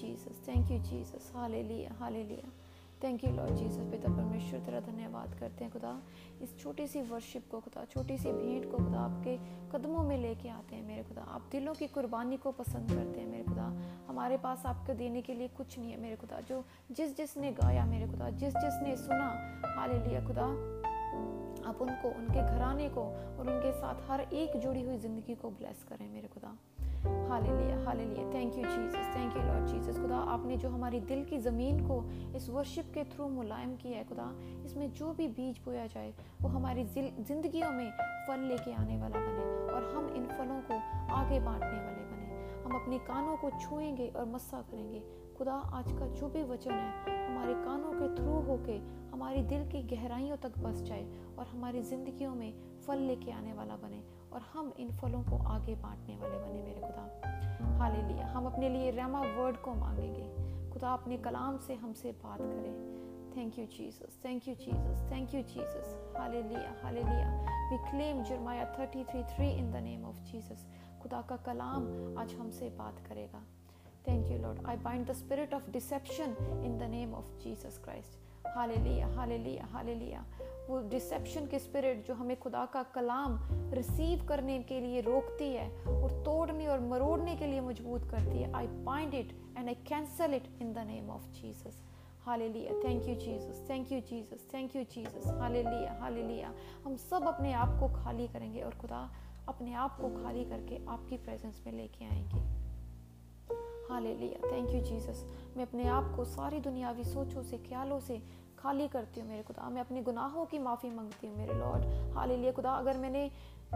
Jesus. Thank you. Thank you, Jesus. Hallelujah. Hallelujah. Thank you Lord Jesus पिता परमेश्वर तेरा धन्यवाद करते हैं खुदा इस छोटी सी वर्शिप को खुदा छोटी सी भेंट को खुदा आपके कदमों में लेके आते हैं मेरे खुदा आप दिलों की कुर्बानी को पसंद करते हैं मेरे खुदा हमारे पास आपको देने के लिए कुछ नहीं है मेरे खुदा जो जिस जिसने गाया मेरे खुदा जिस जिसने सुना हाल लिया खुदा आप उनको उनके घराने को और उनके साथ हर एक जुड़ी हुई ज़िंदगी को ब्लेस करें मेरे खुदा hallelujah hallelujah. Thank you Jesus thank you Lord Jesus खुदा, आपने जो हमारी दिल की ज़मीन को इस वर्शिप के थ्रू मुलायम किया है, खुदा, इसमें जो भी बीज बोया जाए, वो हमारी ज़िंदगियों में फल लेके आने वाला बने और हम इन फलों को आगे बांटने वाले बने। हम अपने कानों को छुएँगे और मस्सा करेंगे। खुदा, आज का जो भी वचन है, हमारे कानों के थ्रू होके हमारे दिल की गहराइयों तक बस जाए और हमारी ज़िंदगियों में फल लेके आने वाला बने और हम इन फलों को आगे बांटने वाले बने मेरे खुदा। हाल लिया हम अपने लिए रेमा वर्ड को मांगेंगे। खुदा, अपने कलाम से हमसे बात करें। Thank you Jesus thank you Jesus thank you Jesus hallelujah hallelujah we claim Jeremiah 33:3 in the name of Jesus खुदा का कलाम आज हमसे बात करेगा। Thank you Lord I bind the spirit of deception in the name of Jesus Christ hallelujah hallelujah hallelujah वो deception की spirit जो हमें खुदा का कलाम रिसीव करने के लिए रोकती है और तोड़ने और मरोड़ने के लिए मज़बूत करती है I bind it and I cancel it in the name of Jesus hallelujah thank you Jesus thank you Jesus thank you Jesus hallelujah hallelujah हम सब अपने आप को खाली करेंगे और खुदा अपने आप को खाली करके आपकी प्रेजेंस में लेके आएँगे। हालेलुया थैंक यू जीसस मैं अपने आप को सारी दुनियावी सोचों से, ख्यालों से खाली करती हूँ मेरे खुदा। मैं अपने गुनाहों की माफ़ी मांगती हूँ मेरे लॉर्ड हाल लिया खुदा, अगर मैंने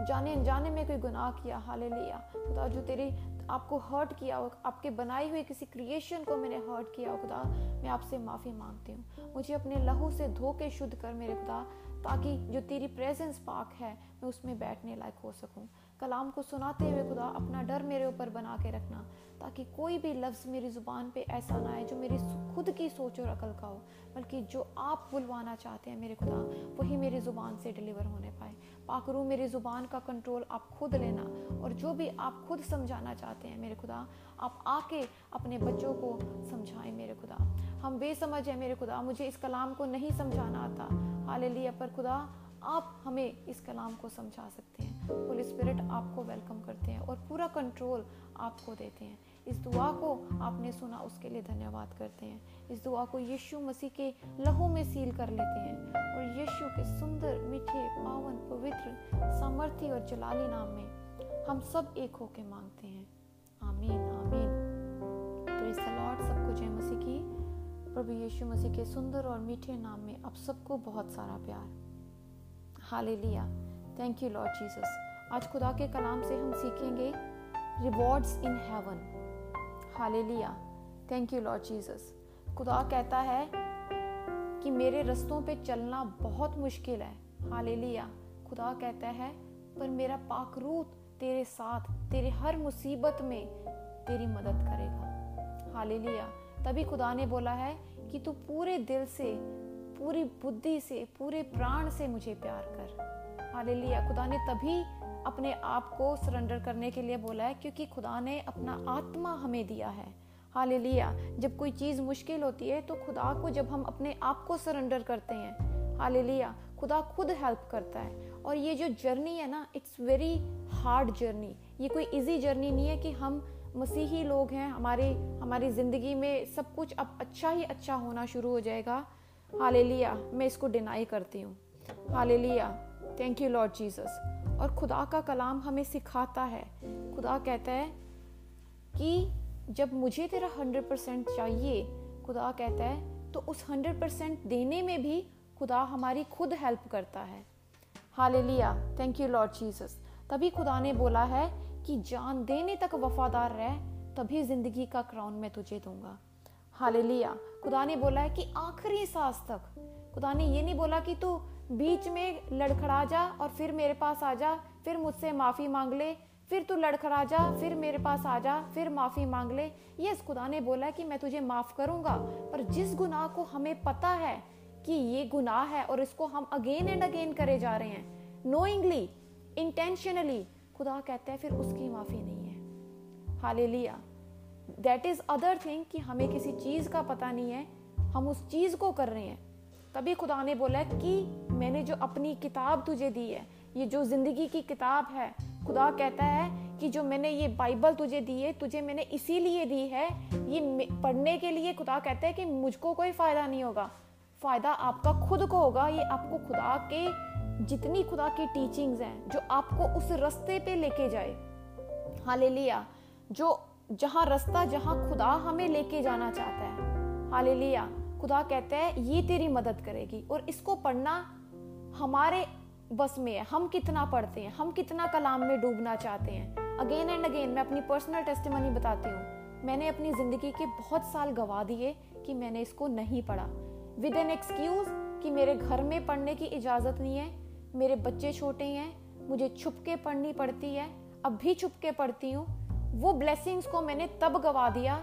जाने अनजाने में कोई गुनाह किया हाल लिया खुदा, जो तेरे आपको हर्ट किया हो, आपके बनाई हुई किसी क्रिएशन को मैंने हर्ट किया हो, खुदा, मैं आपसे माफ़ी मांगती हूँ। मुझे अपने लहू से धो के शुद्ध कर मेरे खुदा। ताकि जो तेरी प्रेजेंस पाक है मैं उसमें बैठने लायक हो सकूँ। कलाम को सुनाते हुए खुदा अपना डर मेरे ऊपर बना के रखना, ताकि कोई भी लफ्ज़ मेरी ज़ुबान पे ऐसा ना आए जो मेरी खुद की सोच और अकल का हो, बल्कि जो आप बुलवाना चाहते हैं मेरे खुदा, वही मेरी ज़ुबान से डिलीवर होने पाए। पाकरू मेरी ज़ुबान का कंट्रोल आप खुद लेना और जो भी आप खुद समझाना चाहते हैं मेरे खुदा, आप आके अपने बच्चों को समझाएँ मेरे खुदा। हम बेसमझ हैं मेरे खुदा, मुझे इस कलाम को नहीं समझाना आता। हाल पर खुदा आप हमें इस कलाम को समझा सकते हैं। होली स्पिरिट आपको वेलकम करते हैं और पूरा कंट्रोल आपको देते हैं। इस दुआ को आपने सुना, उसके लिए धन्यवाद करते हैं। इस दुआ को यीशु मसीह के लहू में सील कर लेते हैं और यीशु के सुंदर, मीठे, पावन, पवित्र सामर्थ्य और जलाली नाम में हम सब एक होके मांगते हैं। आमीन आमीन। सबको जय मसीह की। प्रभु यीशु मसीह के सुंदर और मीठे नाम में आप सबको बहुत सारा प्यार। Hallelujah. Thank you Lord Jesus आज खुदा के कलाम से हम सीखेंगे rewards in heaven hallelujah. Thank you Lord Jesus खुदा कहता है कि मेरे रस्तों पे चलना बहुत मुश्किल है। हालेलुया। खुदा कहता है, पर मेरा पाकरूत तेरे साथ, तेरे हर मुसीबत में तेरी मदद करेगा। हालेलुया। तभी खुदा ने बोला है कि तू पूरे दिल से पूरी बुद्धि से, पूरे प्राण से मुझे प्यार कर। हालेलुया। खुदा ने तभी अपने आप को सरेंडर करने के लिए बोला है, क्योंकि खुदा ने अपना आत्मा हमें दिया है। हालेलुया। जब कोई चीज़ मुश्किल होती है तो खुदा को जब हम अपने आप को सरेंडर करते हैं, हालेलुया, खुदा खुद हेल्प करता है। और ये जो जर्नी है ना इट्स वेरी हार्ड जर्नी ये कोई इजी जर्नी नहीं है कि हम मसीही लोग हैं, हमारे, हमारी ज़िंदगी में सब कुछ अब अच्छा ही अच्छा होना शुरू हो जाएगा। हाले लिया मैं इसको डिनाई करती हूँ। हाले लिया थैंक यू लॉर्ड जीसस और खुदा का कलाम हमें सिखाता है। खुदा कहता है कि जब मुझे तेरा हंड्रेड परसेंट चाहिए, खुदा कहता है तो उस हंड्रेड परसेंट देने में भी खुदा हमारी खुद हेल्प करता है। हाले लिया थैंक यू लॉर्ड जीसस तभी खुदा ने बोला है कि जान देने तक वफादार रह, तभी ज़िंदगी का क्राउन मैं तुझे दूँगा। हालेलुया। खुदा ने बोला है कि आखिरी सांस तक। खुदा ने ये नहीं बोला कि तू बीच में लड़खड़ा जा और फिर मेरे पास आ जा, फिर मुझसे माफ़ी मांग ले, फिर तू लड़खड़ा जा, फिर मेरे पास आ जा, फिर माफ़ी मांग ले। यस, खुदा ने बोला है कि मैं तुझे माफ़ करूँगा, पर जिस गुनाह को हमें पता है कि ये गुनाह है और इसको हम अगेन एंड अगेन करे जा रहे हैं नोइंगली इंटेंशनली खुदा कहता है, फिर उसकी माफ़ी नहीं है। हाले लिया दैट इज़ अदर थिंग कि हमें किसी चीज़ का पता नहीं है, हम उस चीज़ को कर रहे हैं। तभी खुदा ने बोला कि मैंने जो अपनी किताब तुझे दी है, ये जो ज़िंदगी की किताब है, खुदा कहता है कि जो मैंने ये बाइबल तुझे दी है, तुझे मैंने इसीलिए दी है, ये पढ़ने के लिए खुदा कहता है कि मुझको कोई फ़ायदा नहीं होगा। फ़ायदा आपका खुद को होगा, ये आपको खुदा के, जितनी खुदा की टीचिंग्स हैं, जो आपको उस रास्ते पे लेके जाए। हाले लिया जो जहाँ रास्ता, जहाँ खुदा हमें लेके जाना चाहता है। हाले लिया खुदा कहता है, ये तेरी मदद करेगी और इसको पढ़ना हमारे बस में है। हम कितना पढ़ते हैं, हम कितना कलाम में डूबना चाहते हैं। अगेन एंड अगेन मैं अपनी पर्सनल टेस्टमनी बताती हूँ। मैंने अपनी ज़िंदगी के बहुत साल गवा दिए कि मैंने इसको नहीं पढ़ा। विद एन एक्सक्यूज़ कि मेरे घर में पढ़ने की इजाज़त नहीं है, मेरे बच्चे छोटे हैं, मुझे छुप के पढ़नी पड़ती है, अब भी छुप के पढ़ती हूँ। वो ब्लेसिंग्स को मैंने तब गवा दिया।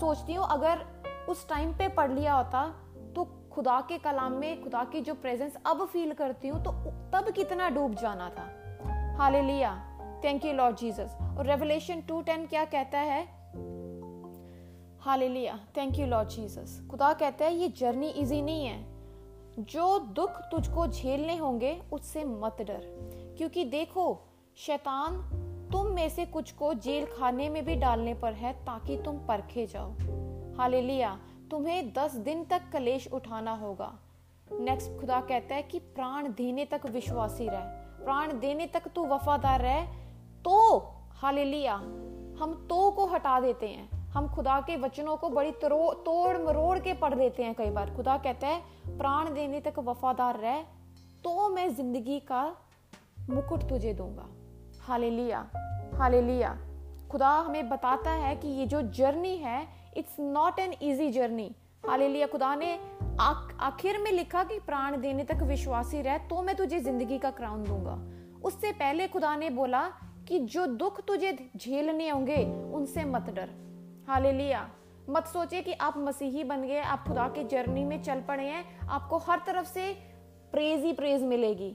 सोचती हूँ, अगर उस टाइम पे पढ़ लिया होता तो खुदा के कलाम में, खुदा की जो प्रेजेंस अब फील करती हूँ तो तब कितना डूब जाना था। Hallelujah thank you Lord Jesus और रेवलेशन टू टेन क्या कहता है? हाले लिया थैंक यू लॉर्ड जीसस खुदा कहता है, ये जर्नी इजी नहीं है। जो दुख तुझको झेलने होंगे, उससे मत डर। क्योंकि देखो, शैतान तुम में से कुछ को जेल खाने में भी डालने पर है ताकि तुम परखे जाओ। हाले लिया तुम्हें दस दिन तक कलेश उठाना होगा। नेक्स्ट खुदा कहता है कि प्राण देने तक विश्वासी रह। प्राण देने तक तू वफादार रह तो हाले लिया हम तो को हटा देते हैं। हम खुदा के वचनों को बड़ी तोड़ मरोड़ के पढ़ देते हैं कई बार। खुदा कहता है, प्राण देने तक वफादार रह तो मैं ज़िंदगी का मुकुट तुझे दूँगा। हाले लिया हाले खुदा हमें बताता है कि ये जो जर्नी है it's not an easy journey hallelujah, खुदा ने आखिर में लिखा कि प्राण देने तक विश्वासी रह तो मैं तुझे ज़िंदगी का क्राउन दूँगा। उससे पहले खुदा ने बोला कि जो दुख तुझे झेलने होंगे, उनसे मत डर। हालेलुया। मत सोचे कि आप मसीही बन गए, आप खुदा के जर्नी में चल पड़े हैं, आपको हर तरफ़ से प्रेज ही प्रेज मिलेगी।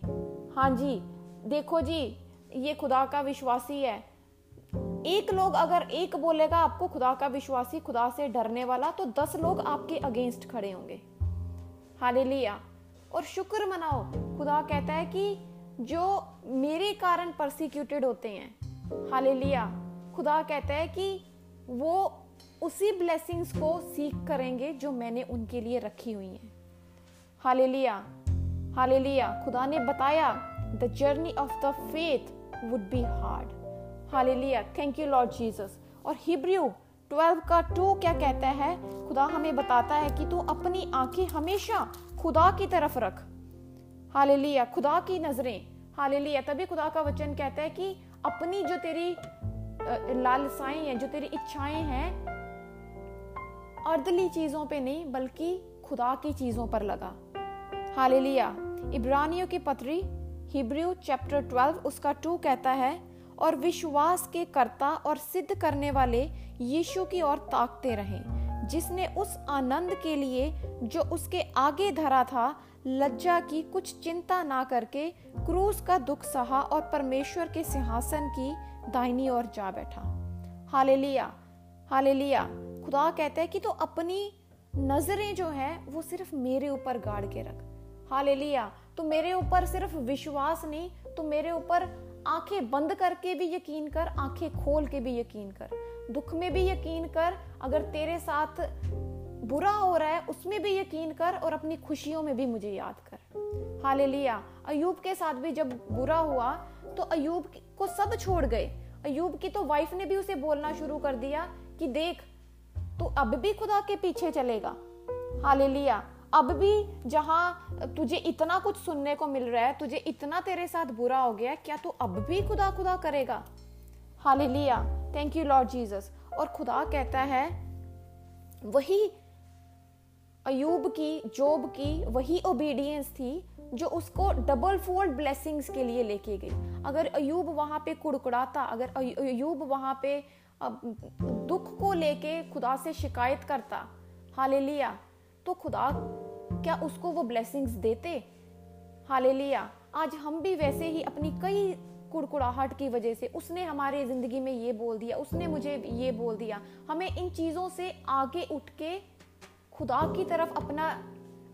हाँ जी, देखो जी ये खुदा का विश्वासी है। एक लोग अगर एक बोलेगा, आपको खुदा का विश्वासी खुदा से डरने वाला तो दस लोग आपके अगेंस्ट खड़े होंगे। हाले लिया और शुक्र मनाओ, खुदा कहता है कि जो मेरे कारण परसिक्यूटेड होते हैं हाले लिया खुदा कहता है कि वो उसी ब्लेसिंग्स को सीख करेंगे जो मैंने उनके लिए रखी हुई हैं। हाले लिया हाले लिया खुदा ने बताया the journey of the faith would be hard hallelujah thank you Lord Jesus और हिब्रू 12 का टू क्या कहता है? खुदा हमें बताता है कि तू अपनी आँखें हमेशा खुदा की तरफ़ रख। हालेलुया खुदा की नज़रें। हालेलुया तभी खुदा का वचन कहता है कि अपनी जो तेरी लालसाएँ हैं, जो तेरी इच्छाएँ हैं अर्दली चीज़ों पे नहीं, बल्कि खुदा की चीज़ों पर लगा। हालेलुया इब्रानियों की पत्री हिब्रू चैप्टर 12 उसका टू कहता है, और विश्वास के कर्ता और सिद्ध करने वाले यीशु की ओर ताकते रहें, जिसने उस आनंद के लिए जो उसके आगे धरा था, लज्जा की कुछ चिंता ना करके क्रूस का दुख सहा और परमेश्वर के सिंहासन की दाहिनी ओर जा बैठा। हाले लिया हाले लिया खुदा कहता है कि तो अपनी नज़रें जो है, वो सिर्फ़ मेरे ऊपर गाड़ के रख। हाले लिया तो मेरे ऊपर सिर्फ़ विश्वास नहीं तो मेरे ऊपर आँखें बंद करके भी यकीन कर, आँखें खोल के भी यकीन कर। दुख में भी यकीन कर, अगर तेरे साथ बुरा हो रहा है, उसमें भी यकीन कर और अपनी खुशियों में भी मुझे याद कर। हाले लिया अयूब के साथ भी जब बुरा हुआ तो अयूब को सब छोड़ गए। अयूब की तो वाइफ ने भी उसे बोलना शुरू कर दिया कि देख, तू अब भी खुदा के पीछे चलेगा। हाले लिया अब भी जहाँ तुझे इतना कुछ सुनने को मिल रहा है, तुझे इतना तेरे साथ बुरा हो गया क्या तू अब भी खुदा खुदा करेगा? Hallelujah. Thank you Lord Jesus और खुदा कहता है, वही अयूब की, जोब की, वही ओबीडियंस थी, जो उसको डबल फोल्ड ब्लेसिंग्स के लिए लेके गई। अगर अयूब वहाँ पे कुड़कुड़ाता, अगर अयूब वहाँ पे दुख को लेके खुदा से शिकायत करता, हालेलुया। तो खुदा क्या उसको वो ब्लेसिंग्स देते? हाले लिया आज हम भी वैसे ही अपनी कई कुड़कुड़ाहट की वजह से उसने हमारे ज़िंदगी में ये बोल दिया, उसने मुझे ये बोल दिया। हमें इन चीज़ों से आगे उठ के खुदा की तरफ़ अपना,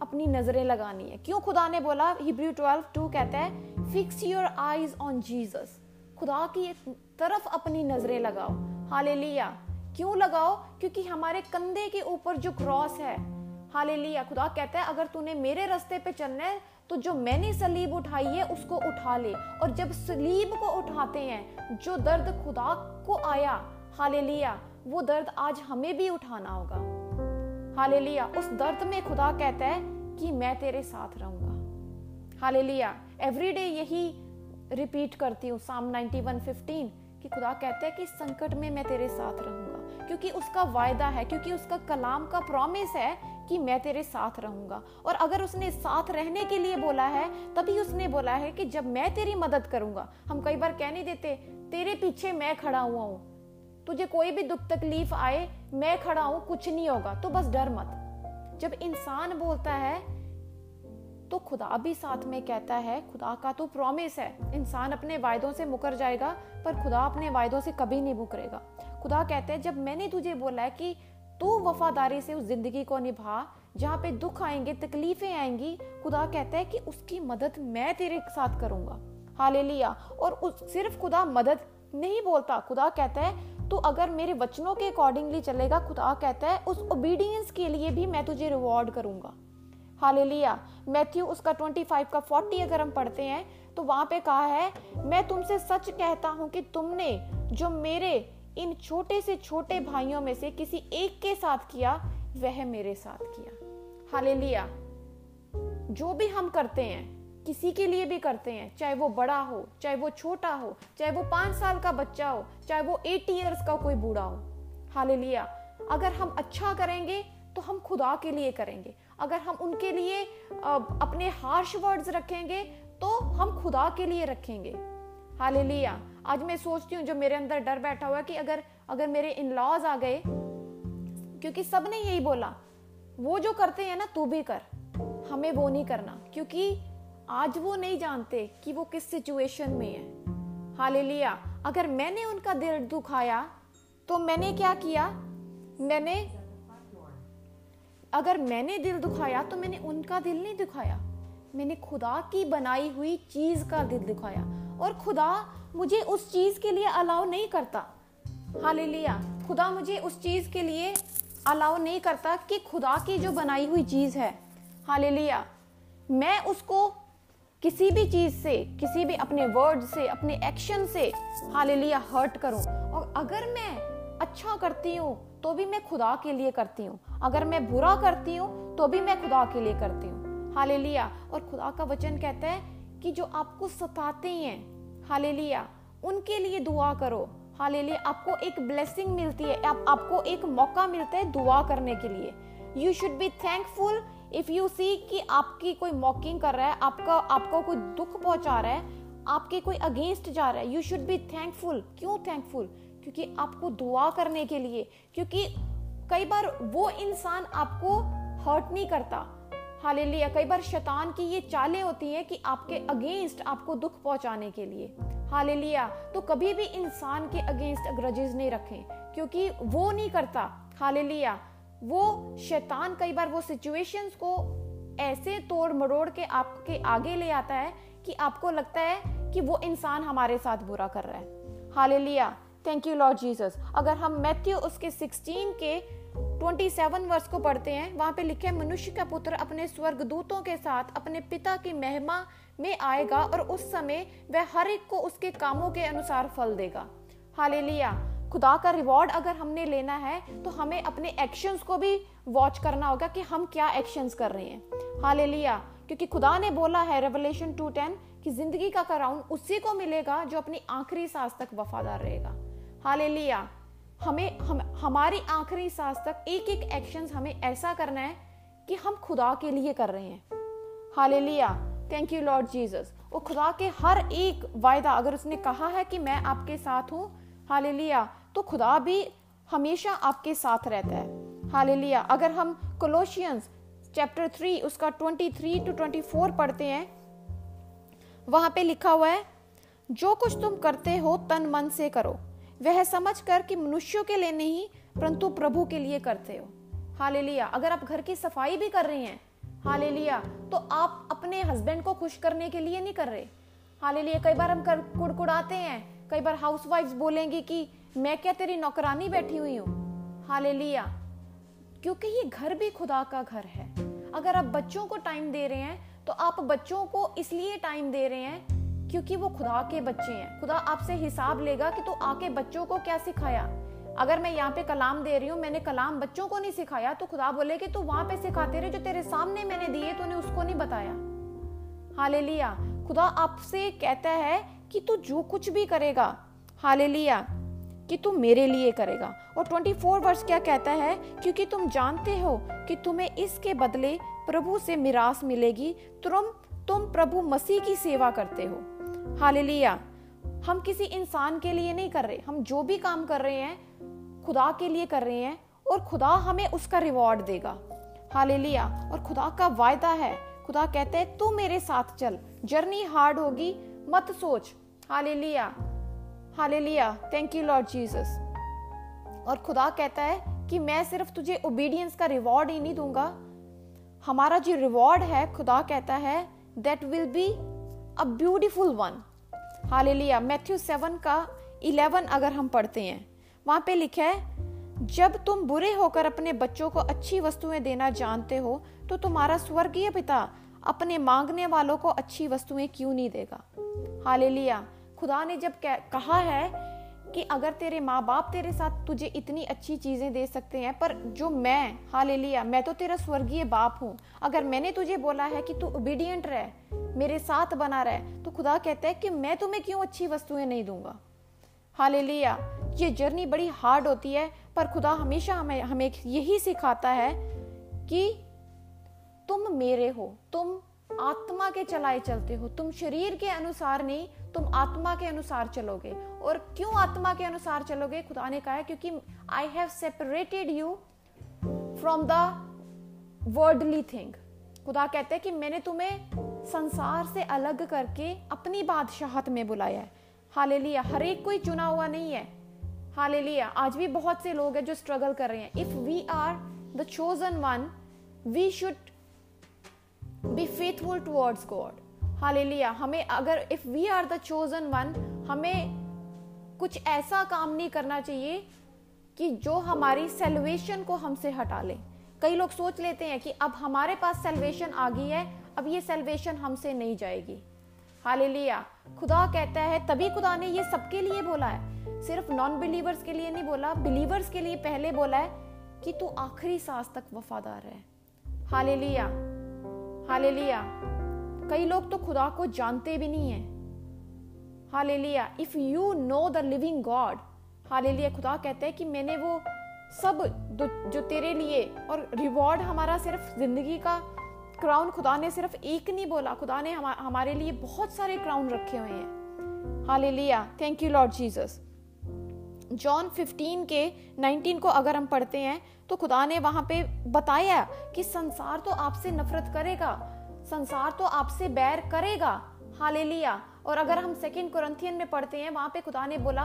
अपनी नज़रें लगानी है। क्यों खुदा ने बोला? हिब्रू ट्वेल्व टू कहता है fix your eyes on Jesus खुदा की तरफ़ अपनी नज़रें लगाओ। हाले क्यों लगाओ? क्योंकि हमारे कंधे के ऊपर जो क्रॉस है हाले खुदा कहता है, अगर तूने मेरे रास्ते पे चलना है तो जो मैंने सलीब उठाई है, उसको उठा ले। और जब सलीब को उठाते हैं, जो दर्द खुदा को आया हाले वो दर्द आज हमें भी उठाना होगा। हाले उस दर्द में खुदा कहता है कि मैं तेरे साथ रहूँगा। हाले एवरी डे यही रिपीट करती हूँ साम 91:15 कि खुदा कहता है कि संकट में मैं तेरे साथ रहूँगा। क्योंकि उसका वायदा है, क्योंकि उसका कलाम का प्रॉमिस है कि मैं तेरे साथ रहूँगा। और अगर उसने साथ रहने के लिए बोला है, तभी उसने बोला है कि जब मैं तेरी मदद करूँगा, हम कई बार कह नहीं देते, तेरे पीछे मैं खड़ा हुआ हूँ। तुझे कोई भी दुख तकलीफ़ आए, मैं खड़ा हूँ, कुछ नहीं होगा। तो बस डर मत। जब इंसान बोलता है तो खुदा भी साथ में कहता है, खुदा का तो प्रॉमिस है। इंसान अपने वायदों से मुकर जाएगा, पर खुदा अपने वायदों से कभी नहीं मुकरेगा। खुदा कहते हैं, जब मैंने तुझे बोला है कि तू वफादारी से उस ज़िंदगी को निभा, जहाँ पे दुख आएँगे, तकलीफें आएँगी, खुदा कहता है कि उसकी मदद मैं तेरे साथ करूँगा। हाले लिया और उस, सिर्फ़ खुदा मदद नहीं बोलता, खुदा कहता है तो अगर मेरे वचनों के अकॉर्डिंगली चलेगा, खुदा कहता है, उस ओबीडियंस के लिए भी मैं तुझे रिवॉर्ड करूँगा। हाले लिया मैथ्यू, उसका 25 का 40 अगर हम पढ़ते हैं तो वहाँ पे कहा है, मैं तुमसे सच कहता हूँ कि तुमने जो मेरे इन छोटे से छोटे भाइयों में से किसी एक के साथ किया, वह मेरे साथ किया। हाले जो भी हम करते हैं, किसी के लिए भी करते हैं, चाहे वो बड़ा हो, चाहे वो छोटा हो, चाहे वो पाँच साल का बच्चा हो, चाहे वो एटी ईयर्स का कोई बूढ़ा हो। हाले अगर हम अच्छा करेंगे तो हम खुदा के लिए करेंगे। अगर हम उनके लिए अपने हार्श वर्ड्स रखेंगे तो हम खुदा के लिए रखेंगे। हाले आज मैं सोचती हूँ, जो मेरे अंदर डर बैठा हुआ कि अगर अगर मेरे इन लॉज आ गए, क्योंकि सबने यही बोला, वो जो करते हैं ना, तू भी कर, हमें वो नहीं करना। क्योंकि आज वो नहीं जानते कि वो किस सिचुएशन में है। हाले लिया अगर मैंने उनका दिल दुखाया तो मैंने क्या किया? मैंने, अगर मैंने दिल दुखाया तो मैंने उनका दिल नहीं दुखाया। मैंने खुदा की बनाई हुई चीज़ का दिल दुखाया। और खुदा मुझे उस चीज़ के लिए अलाउ नहीं करता। हालेलुया खुदा मुझे उस चीज़ के लिए अलाउ नहीं करता कि खुदा की जो बनाई हुई चीज़ है। हालेलुया मैं उसको किसी भी चीज़ से, किसी भी अपने वर्ड से, अपने एक्शन से हालेलुया हर्ट करूँ। और अगर मैं अच्छा करती हूँ तो भी मैं खुदा के लिए करती हूँ। अगर मैं बुरा करती हूँ तो भी मैं खुदा के लिए करती हूँ। हालेलुया और खुदा का वचन कहता है कि जो आपको सताते हैं हालेलुया उनके लिए दुआ करो। हालेलुया आपको एक ब्लेसिंग मिलती है आप, आपको एक मौका मिलता है दुआ करने के लिए। You should be thankful if you see कि आपकी कोई मॉकिंग कर रहा है आपका आपको कोई दुख पहुँचा रहा है आपके कोई अगेंस्ट जा रहा है। यू शुड बी थैंकफुल क्यों थैंकफुल क्योंकि आपको दुआ करने के लिए। क्योंकि कई बार वो इंसान आपको हर्ट नहीं करता। हाले लिया कई बार शैतान की ये चालें होती हैं कि आपके अगेंस्ट आपको दुख पहुँचाने के लिए। हाले लिया तो कभी भी इंसान के अगेंस्ट ग्रजेस नहीं रखें, क्योंकि वो नहीं करता। हाले लिया वो शैतान कई बार वो सिचुएशंस को ऐसे तोड़ मरोड़ के आपके आगे ले आता है कि आपको लगता है कि वो इंसान हमारे साथ बुरा कर रहा है। हाले लिया थैंक यू लॉर्ड जीसस अगर हम मैथ्यू उसके 16 के 27 वर्ष को पढ़ते हैं। वहाँ पे लिखे मनुष्य का पुत्र अपने स्वर्गदूतों के साथ अपने पिता की महिमा में आएगा और उस समय वह हर एक को उसके कामों के अनुसार फल देगा। हालेलुया। खुदा का रिवॉर्ड अगर हमने लेना है तो हमें अपने एक्शंस को भी वॉच करना होगा कि हम क्या एक्शंस कर रहे हैं। हालेलुया। क्योंकि खुदा ने बोला है रेवलेशन 2:10 कि ज़िंदगी का कराउन उसी को मिलेगा जो अपनी आखिरी सांस तक वफादार रहेगा। हालेलुया। हमें, हम, हमारी आखिरी सांस तक एक एक एक्शन हमें ऐसा करना है कि हम खुदा के लिए कर रहे हैं। हाले लिया थैंक यू लॉर्ड जीसस वो खुदा के हर एक वायदा, अगर उसने कहा है कि मैं आपके साथ हूँ हाले लिया तो खुदा भी हमेशा आपके साथ रहता है। हाले लिया अगर हम कोलोशियंस चैप्टर थ्री उसका twenty three to twenty four पढ़ते हैं, वहाँ पे लिखा हुआ है, जो कुछ तुम करते हो, तन मन से करो। वह समझ कर कि मनुष्यों के लिए नहीं, परंतु प्रभु के लिए करते हो। हालेलुया। अगर आप घर की सफ़ाई भी कर रही हैं, हालेलुया तो आप अपने हस्बैंड को खुश करने के लिए नहीं कर रहे। हालेलुया, कई बार हम कर, कुड़कुड़ाते हैं, कई बार हाउस बोलेंगी कि, मैं क्या तेरी नौकरानी बैठी हुई हूँ? हालेलुया। क्योंकि ये घर भी खुदा का घर है। अगर आप बच्चों को टाइम दे रहे हैं तो आप बच्चों को इसलिए टाइम दे रहे हैं क्योंकि वो खुदा के बच्चे हैं। खुदा आपसे हिसाब लेगा कि तो आके बच्चों को क्या सिखाया। अगर मैं यहाँ पे कलाम दे रही हूँ, मैंने कलाम बच्चों को नहीं सिखाया तो खुदा बोले कि तू वहाँ पे सिखाते रहे जो तेरे सामने मैंने दिए, तूने उसको नहीं बताया। हाले लिया खुदा आपसे कहता है कि तू जो कुछ भी करेगा हाले लिया कि तू मेरे लिए करेगा। और 24 वर्ष क्या कहता है? क्योंकि तुम जानते हो कि तुम्हें इसके बदले प्रभु से मिरास मिलेगी। तुम तुम प्रभु मसीह की सेवा करते हो। हालेलुया। हम किसी इंसान के लिए नहीं कर रहे, हम जो भी काम कर रहे हैं, खुदा के लिए कर रहे हैं, और खुदा हमें उसका रिवॉर्ड देगा। हालेलुया। और खुदा का वायदा है, खुदा कहते हैं, तू मेरे साथ चल, जर्नी हार्ड होगी, मत सोच। Hallelujah. Hallelujah. Thank you Lord Jesus और खुदा कहता है कि मैं सिर्फ़ तुझे ओबीडियंस का रिवॉर्ड ही नहीं दूँगा। हमारा जो रिवॉर्ड है, खुदा कहता है that will be a beautiful one hallelujah Matthew seven का इलेवन अगर हम पढ़ते हैं, वहाँ पे लिखा है, जब तुम बुरे होकर अपने बच्चों को अच्छी वस्तुएँ देना जानते हो तो तुम्हारा स्वर्गीय पिता अपने मांगने वालों को अच्छी वस्तुएँ क्यों नहीं देगा? हालेलुया खुदा ने जब कहा है कि अगर तेरे माँ बाप तेरे साथ तुझे इतनी अच्छी चीज़ें दे सकते हैं, पर जो मैं हाल लिया मैं तो तेरा स्वर्गीय बाप हूँ। अगर मैंने तुझे बोला है कि तू ओबीडियंट रह, मेरे साथ बना रहे तो खुदा कहता है कि मैं तुम्हें क्यों अच्छी वस्तुएँ नहीं दूँगा? हाल लिया ये जर्नी बड़ी हार्ड होती है, पर खुदा हमेशा हमें हमें यही सिखाता है कि तुम मेरे हो, तुम आत्मा के चलाए चलते हो, तुम शरीर के अनुसार नहीं तुम आत्मा के अनुसार चलोगे। और क्यों आत्मा के अनुसार चलोगे? खुदा ने कहा क्योंकि I have separated you from the worldly thing खुदा कहते हैं कि मैंने तुम्हें संसार से अलग करके अपनी बादशाहत में बुलाया है। हाले लिया हर एक कोई चुना हुआ नहीं है। हाले लिया आज भी बहुत से लोग हैं जो स्ट्रगल कर रहे हैं। If we are the chosen one we should be faithful towards God hallelujah. हमें अगर if we are the chosen one हमें कुछ ऐसा काम नहीं करना चाहिए कि जो हमारी सेल्वेशन को हमसे हटा ले। कई लोग सोच लेते हैं कि अब हमारे पास सेल्वेशन आ गई है, अब ये सेल्वेशन हमसे नहीं जाएगी। हालेलुया। खुदा कहता है, तभी खुदा ने ये सबके लिए बोला है। सिर्फ़ नॉन बिलीवर्स के लिए नहीं बोला बिलीवर्स के लिए पहले बोला है कि तू आखिरी सांस तक वफादार है हालेलुया। हालेलुया। कई लोग तो खुदा को जानते भी नहीं है। Hallelujah. If you know the living God hallelujah खुदा कहते हैं कि मैंने वो सब जो तेरे लिए और रिवॉर्ड हमारा सिर्फ़ ज़िंदगी का क्राउन खुदा ने सिर्फ़ एक नहीं बोला। खुदा ने हम, हमारे लिए बहुत सारे क्राउन रखे हुए हैं। Hallelujah. Thank you Lord Jesus John 15 के 19 को अगर हम पढ़ते हैं तो खुदा ने वहाँ पे बताया कि संसार तो आपसे नफरत करेगा संसार तो आपसे बैर करेगा। हालेलुया। और अगर हम सेकंड कुरंथियन में पढ़ते हैं, वहाँ पे खुदा ने बोला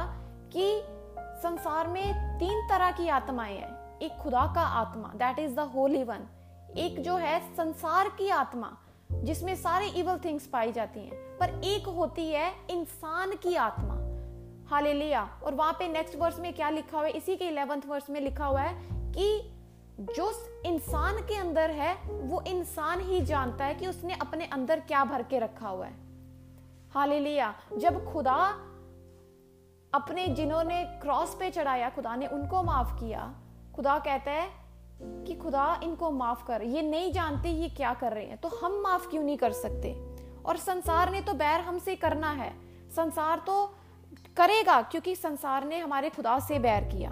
कि संसार में तीन तरह की आत्माएँ हैं। एक खुदा का आत्मा that is the holy one एक जो है संसार की आत्मा, जिसमें सारे इवल थिंग्स पाई जाती हैं। पर एक होती है इंसान की आत्मा। हालेलुया। और वहाँ पे नेक्स्ट वर्स में क्या लिखा हुआ है? इसी के इलेवेंथ वर्स में लिखा हुआ है कि जो इंसान के अंदर है, वो इंसान ही जानता है कि उसने अपने अंदर क्या भर के रखा हुआ है। हालेलुया। जब खुदा अपने जिन्होंने क्रॉस पे चढ़ाया, खुदा ने उनको माफ़ किया, खुदा कहता है कि खुदा इनको माफ़ कर, ये नहीं जानते ये क्या कर रहे हैं तो हम माफ़ क्यों नहीं कर सकते? और संसार ने तो बैर हमसे करना है। संसार तो करेगा, क्योंकि संसार ने हमारे खुदा से बैर किया।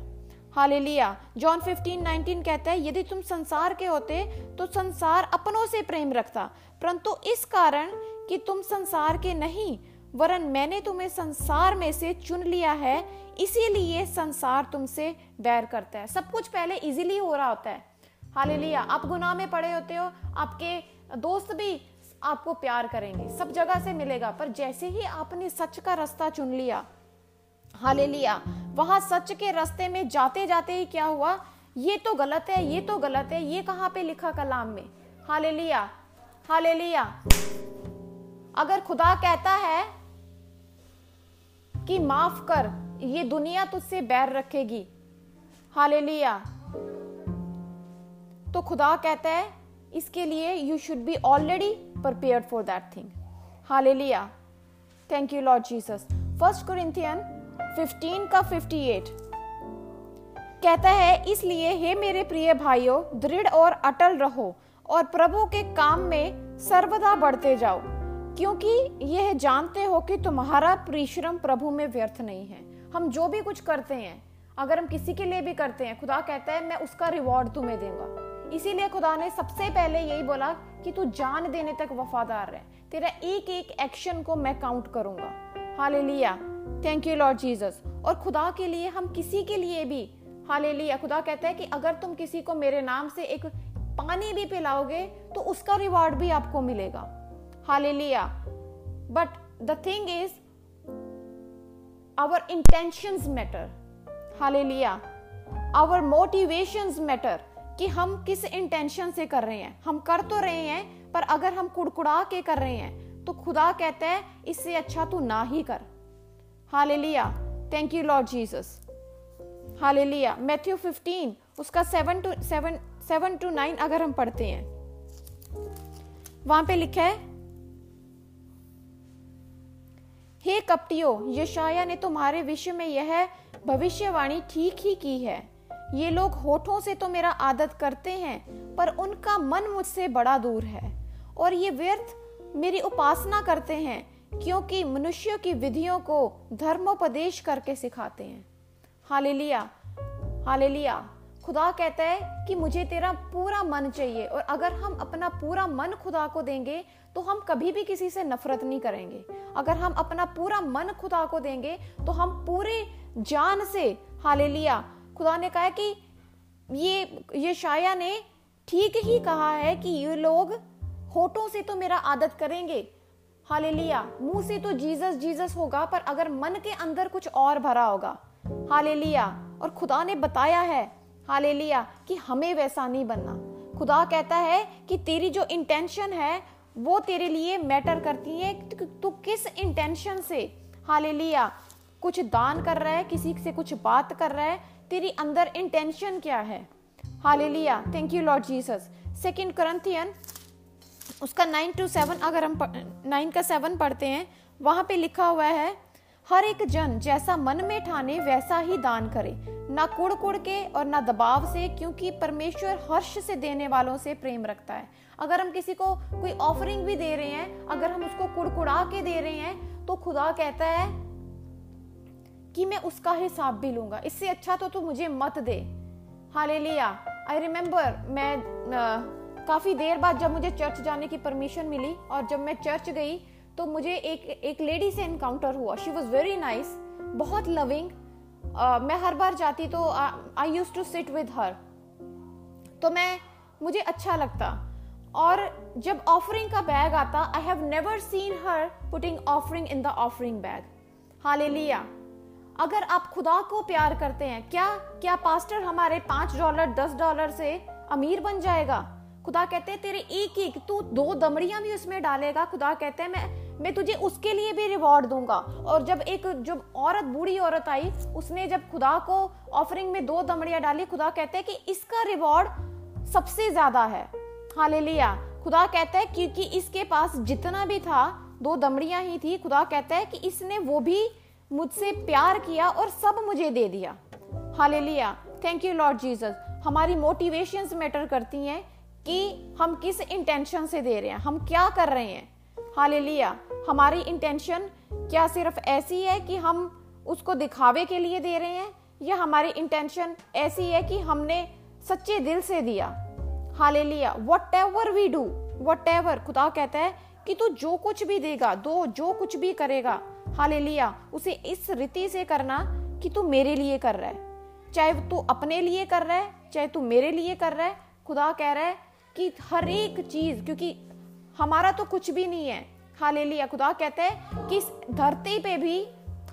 हालेलुया। जॉन 15 19 कहता है, यदि तुम संसार के होते तो संसार अपनों से प्रेम रखता। परंतु इस कारण कि तुम संसार के नहीं, वरन मैंने तुम्हें संसार में से चुन लिया है, इसीलिए संसार तुमसे बैर करता है। सब कुछ पहले इजीली हो रहा होता है। हालेलुया। आप गुनाह में पड़े होते हो, आपके दोस्त भी आपको प्यार करेंगे, सब जगह से मिलेगा, पर जैसे ही आपने सच का रास्ता चुन लिया हाले लिया वहाँ सच के रास्ते में जाते जाते ही क्या हुआ? ये तो गलत है, ये तो गलत है, ये कहाँ पे लिखा कलाम में? हाले लिया हाले लिया अगर खुदा कहता है कि माफ़ कर, ये दुनिया तुझसे बैर रखेगी। हाले लिया तो खुदा कहता है, इसके लिए you should be already prepare for that thing hallelujah thank you Lord Jesus first Corinthian 15 का 58 कहता है, इसलिए हे मेरे प्रिय भाइयों, दृढ़ और अटल रहो और प्रभु के काम में सर्वदा बढ़ते जाओ, क्योंकि यह जानते हो कि तुम्हारा परिश्रम प्रभु में व्यर्थ नहीं है। हम जो भी कुछ करते हैं, अगर हम किसी के लिए भी करते हैं, खुदा कहता है, मैं उसका रिवॉर्ड तुम्हें दूँगा। इसीलिए खुदा ने सबसे पहले यही बोला कि तू जान देने तक वफादार रहे। तेरा एक एक एक्शन को मैं काउंट करूँगा। हाले लिया थैंक यू लॉर्ड जीसस और खुदा के लिए, हम किसी के लिए भी हाले लिया खुदा कहता है कि अगर तुम किसी को मेरे नाम से एक पानी भी पिलाओगे तो उसका रिवॉर्ड भी आपको मिलेगा। Hallelujah but the thing is our intention matter hallelujah our motivation matter कि हम किस इंटेंशन से कर रहे हैं। हम कर तो रहे हैं, पर अगर हम कुड़कुड़ा के कर रहे हैं तो खुदा कहता है, इससे अच्छा तू ना ही कर। हाले लिया thank you Lord Jesus hallelujah Matthew fifteen उसका seven to seven seven to nine अगर हम पढ़ते हैं। वहाँ पे लिखा है, हे कपटियो यशाया ने तुम्हारे विषय में यह भविष्यवाणी ठीक ही की है। ये लोग होठों से तो मेरा आदत करते हैं, पर उनका मन मुझसे बड़ा दूर है, और ये व्यर्थ मेरी उपासना करते हैं। क्योंकि मनुष्यों की विधियों को धर्मोपदेश करके सिखाते हैं। Hallelujah hallelujah. खुदा कहता है कि मुझे तेरा पूरा मन चाहिए और अगर हम अपना पूरा मन खुदा को देंगे तो हम कभी भी किसी से नफरत नहीं करेंगे। अगर हम अपना पूरा मन खुदा को देंगे तो हम पूरे जान से हाले लिया खुदा ने कहा कि ये ये शाया ने ठीक ही कहा है कि ये लोग होठों से तो मेरा आदत करेंगे हाले लिया मुँह से तो जीसस जीसस होगा, पर अगर मन के अंदर कुछ और भरा होगा। हाले लिया और खुदा ने बताया है हाले लिया कि हमें वैसा नहीं बनना। खुदा कहता है कि तेरी जो इंटेंशन है, वो तेरे लिए मैटर करती है। तू किस इंटेंशन से? हाले लिया कुछ दान कर रहा है, किसी से कुछ बात कर रहा है, तेरी अंदर इंटेंशन क्या है? Hallelujah thank you Lord Jesus second Corinthian उसका नाइन टू सेवन अगर हम नाइन का सेवन पढ़ते हैं वहाँ पे लिखा हुआ है हर एक जन जैसा मन में ठाने वैसा ही दान करे। ना कुड़ कुड़ के और ना दबाव से क्योंकि परमेश्वर हर्ष से देने वालों से प्रेम रखता है। अगर हम किसी को कोई ऑफरिंग भी दे रहे हैं अगर हम उसको कुड़कुड़ा के दे रहे हैं तो खुदा कहता है कि मैं उसका हिसाब भी लूँगा। इससे अच्छा तो तू मुझे मत दे। हाले लिया आई रिमेम्बर मैं आ, काफ़ी देर बाद जब मुझे चर्च जाने की परमिशन मिली और जब मैं चर्च गई तो मुझे एक एक लेडी से इनकाउंटर हुआ। शी वॉज़ वेरी नाइस बहुत लविंग uh, मैं हर बार जाती तो I used to sit with her तो मैं मुझे अच्छा लगता। और जब ऑफरिंग का बैग आता I have never seen her putting offering in the offering bag hallelujah अगर आप खुदा को प्यार करते हैं क्या क्या पास्टर हमारे पाँच डॉलर दस डॉलर से अमीर बन जाएगा? खुदा कहते हैं, तेरे एक एक तू दो दमड़ियाँ भी उसमें डालेगा। खुदा कहते हैं, मैं मैं तुझे उसके लिए भी रिवॉर्ड दूँगा। और जब एक, जब औरत, बूढ़ी औरत आई, उसने जब खुदा को ऑफरिंग में दो दमड़ियाँ डाली, खुदा कहते हैं कि इसका रिवॉर्ड सबसे ज़्यादा है। हाले लिया खुदा कहता है, क्योंकि इसके पास जितना भी था, दो दमड़ियाँ ही थी। खुदा कहता है कि इसने वो भी मुझसे प्यार किया और सब मुझे दे दिया। Hallelujah thank you Lord Jesus हमारी मोटिवेशंस मैटर करती हैं। कि हम किस इंटेंशन से दे रहे हैं? हम क्या कर रहे हैं? हालेलुया हमारी इंटेंशन क्या सिर्फ़ ऐसी है कि हम उसको दिखावे के लिए दे रहे हैं? या हमारी इंटेंशन ऐसी है कि हमने सच्चे दिल से दिया? Hallelujah whatever we do whatever खुदा कहता है कि तू जो कुछ भी देगा, दो, जो कुछ भी करेगा हालेलुया उसे इस रीति से करना कि तू मेरे लिए कर रहा है। चाहे तू अपने लिए कर रहा है, चाहे तू मेरे लिए कर रहा है, खुदा कह रहा है कि हर एक चीज़, क्योंकि हमारा तो कुछ भी नहीं है। हाले लिया खुदा कहते हैं कि इस धरती पे भी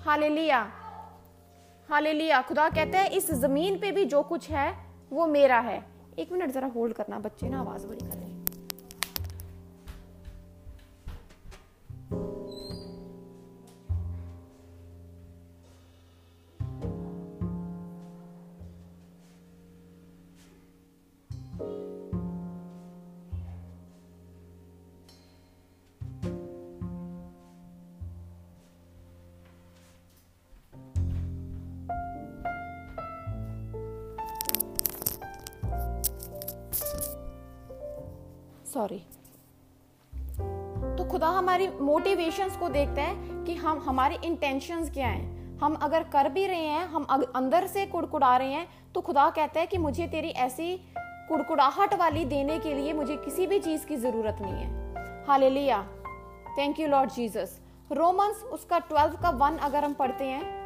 हाले लिया हाले लिया खुदा कहते हैं इस ज़मीन पे भी जो कुछ है, वो मेरा है। एक मिनट जरा होल्ड करना, बच्चे ना आवाज़ बड़ी कर रहे हैं। सॉरी तो खुदा हमारी मोटिवेशंस को देखता है कि हम, हमारी इंटेंशंस क्या हैं। हम अगर कर भी रहे हैं, हम अंदर से कुड़कुड़ा रहे हैं तो खुदा कहता है कि मुझे तेरी ऐसी कुड़कुड़ाहट वाली देने के लिए मुझे किसी भी चीज़ की ज़रूरत नहीं है। हाल thank you Lord Jesus Romans उसका ट्वेल्व का वन अगर हम पढ़ते हैं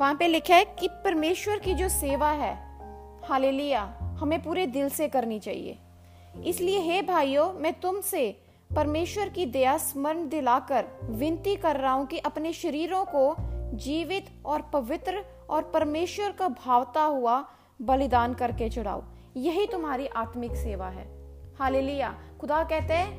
वहाँ पे लिखा है कि परमेश्वर की जो सेवा है, हालेलुया, हमें पूरे दिल से करनी चाहिए। इसलिए, हे भाइयों, मैं तुमसे परमेश्वर की दया स्मरण दिलाकर विनती कर रहा हूँ कि अपने शरीरों को जीवित और पवित्र और परमेश्वर का भावता हुआ बलिदान करके चढ़ाओ। यही तुम्हारी आत्मिक सेवा है। हालेलुया। खुदा कहते हैं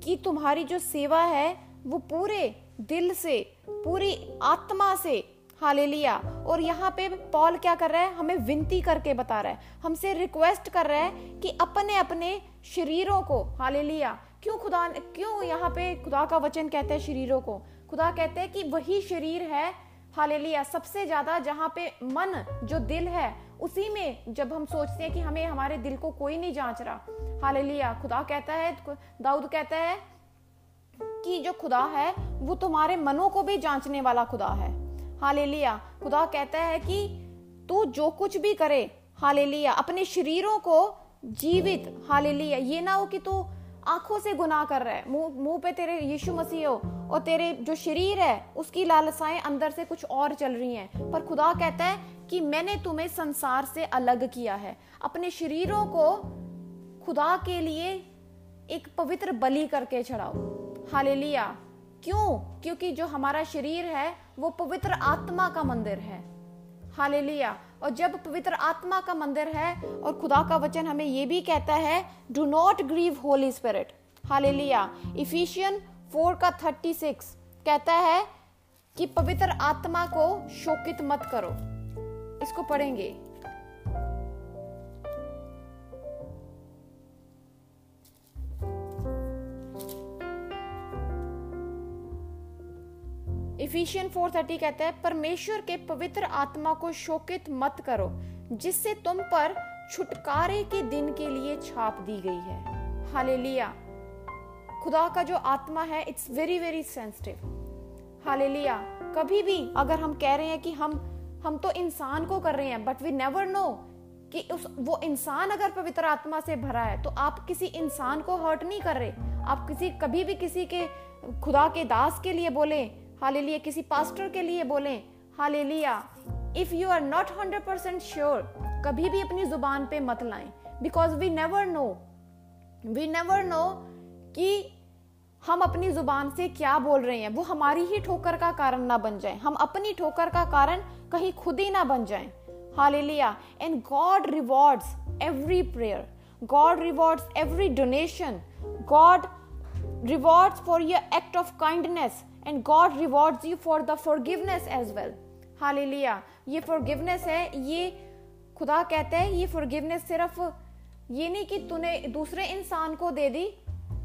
कि तुम्हारी जो सेवा है, वो पूरे दिल से, पूरी आत्मा से हालेलुया और यहाँ पे पॉल क्या कर रहा है? हमें विनती करके बता रहा है। हमसे रिक्वेस्ट कर रहा है कि अपने अपने शरीरों को हालेलुया क्यों खुदा क्यों यहाँ पे खुदा का वचन कहते हैं शरीरों को? खुदा कहते हैं कि वही शरीर है हालेलुया सबसे ज़्यादा जहाँ पे मन, जो दिल है, उसी में जब हम सोचते हैं कि हमें, हमारे दिल को कोई नहीं जाँच रहा। हालेलुया खुदा कहता है, दाऊद कहता है कि जो खुदा है, वो तुम्हारे मनों को भी जांचने वाला खुदा है। हालेलुया। खुदा कहता है कि तू जो कुछ भी करे, हालेलुया, अपने शरीरों को जीवित, हालेलुया। ये ना हो कि तू आँखों से गुनाह कर रहा है, मुँह मुँह पे तेरे यीशु मसीह हो और तेरे जो शरीर है, उसकी लालसाएँ अंदर से कुछ और चल रही हैं। पर खुदा कहता है कि मैंने तुम्हें संसार से अलग किया है। अपने शरीरों को खुदा के लिए एक पवित्र बलि करके चढ़ाओ। हालेलुया। क्यों? क्योंकि जो हमारा शरीर है वो पवित्र आत्मा का मंदिर है। हालेलुया। और जब पवित्र आत्मा का मंदिर है और खुदा का वचन हमें ये भी कहता है do not grieve Holy Spirit hallelujah. Ephesian four का थर्टी सिक्स कहता है कि पवित्र आत्मा को शोकित मत करो। इसको पढ़ेंगे। इफिशियन 430 कहता है, परमेश्वर के पवित्र आत्मा को शोकित मत करो, जिससे तुम पर छुटकारे के दिन के लिए छाप दी गई है। हालेलुया खुदा का जो आत्मा है it's very very sensitive hallelujah कभी भी अगर हम कह रहे हैं कि हम हम तो इंसान को कर रहे हैं बट वी नेवर नो कि उस, वो इंसान अगर पवित्र आत्मा से भरा है तो आप किसी इंसान को हर्ट नहीं कर रहे। आप किसी, कभी भी किसी के, खुदा के दास के लिए बोले हालेलुया, किसी पास्टर के लिए बोले, hallelujah if you are not hundred percent sure कभी भी अपनी ज़ुबान पे मत लाएँ because we never know we never know कि हम अपनी ज़ुबान से क्या बोल रहे हैं, वो हमारी ही ठोकर का कारण ना बन जाए, हम अपनी ठोकर का कारण कहीं खुद ही ना बन जाए. Hallelujah and God rewards every prayer God rewards every donation God rewards for your act of kindness and God rewards you for the forgiveness as well hallelujah ये फॉरगिवनेस है, ये खुदा कहता है, ये फॉरगिवनेस सिर्फ़ ये नहीं कि तूने दूसरे इंसान को दे दी,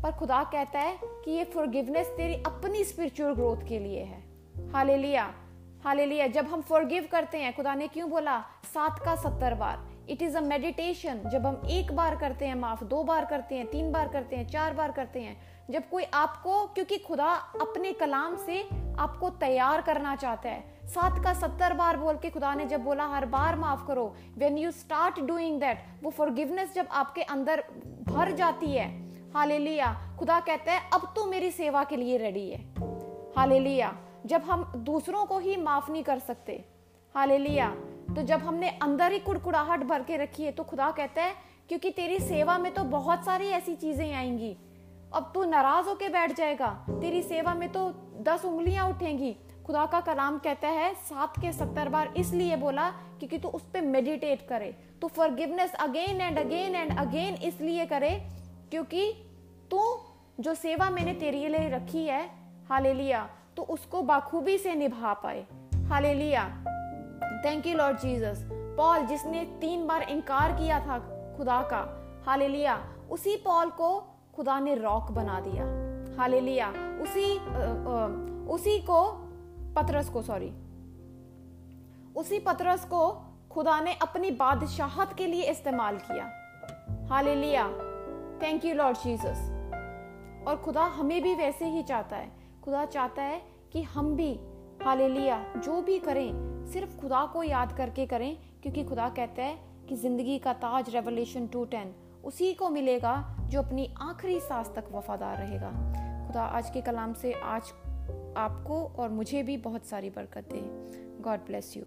पर खुदा कहता है कि ये फॉरगिवनेस तेरी अपनी स्पिरिचुअल ग्रोथ के लिए है। हालेलुया हालेलुया जब हम फॉरगिव करते हैं, खुदा ने क्यों बोला? सात का सत्तर बार। इट इज़ अ मेडिटेशन जब हम एक बार करते हैं, माफ़ दो बार करते हैं, तीन बार करते हैं, चार बार करते हैं जब कोई आपको, क्योंकि खुदा अपने कलाम से आपको तैयार करना चाहता है। सात का सत्तर बार बोल के खुदा ने जब बोला, हर बार माफ़ करो when you start doing that वो फॉरगिवनेस जब आपके अंदर भर जाती है। हालेलुया। खुदा कहता है, अब तो मेरी सेवा के लिए रेडी है। हालेलुया। जब हम दूसरों को ही माफ़ नहीं कर सकते। हालेलुया। तो जब हमने अंदर ही कुड़कुड़ाहट भर के रखी है तो खुदा कहता है, क्योंकि तेरी सेवा में तो बहुत सारी ऐसी चीज़ें आएँगी अब तू नाराज़ होके बैठ जाएगा। तेरी सेवा में तो दस उंगलियाँ उठेंगी। खुदा का कलाम कहता है, सात के सत्तर बार इसलिए बोला क्योंकि तू उस पर मेडिटेट करे। तू forgiveness again and again and again इसलिए करे क्योंकि तू जो सेवा मैंने तेरे लिए रखी है हाले लिया तो उसको बाखूबी से निभा पाए। हाले लिया thank you Lord Jesus Paul जिसने तीन बार इनकार किया था खुदा का हाले लिया उसी पॉल को खुदा ने रॉक बना दिया। हाले उसी आ, आ, उसी को पतरस को सॉरी उसी पतरस को खुदा ने अपनी बादशाहत के लिए इस्तेमाल किया। हाले थैंक यू लॉर्ड जीसस और खुदा हमें भी वैसे ही चाहता है। खुदा चाहता है कि हम भी हाले जो भी करें सिर्फ़ खुदा को याद करके करें क्योंकि खुदा कहता है कि ज़िंदगी का ताज रेवलेशन टू टेन उसी को मिलेगा जो अपनी आखिरी सांस तक वफादार रहेगा। खुदा आज के कलाम से आज आपको और मुझे भी बहुत सारी बरकत। दे गॉड ब्लेस यू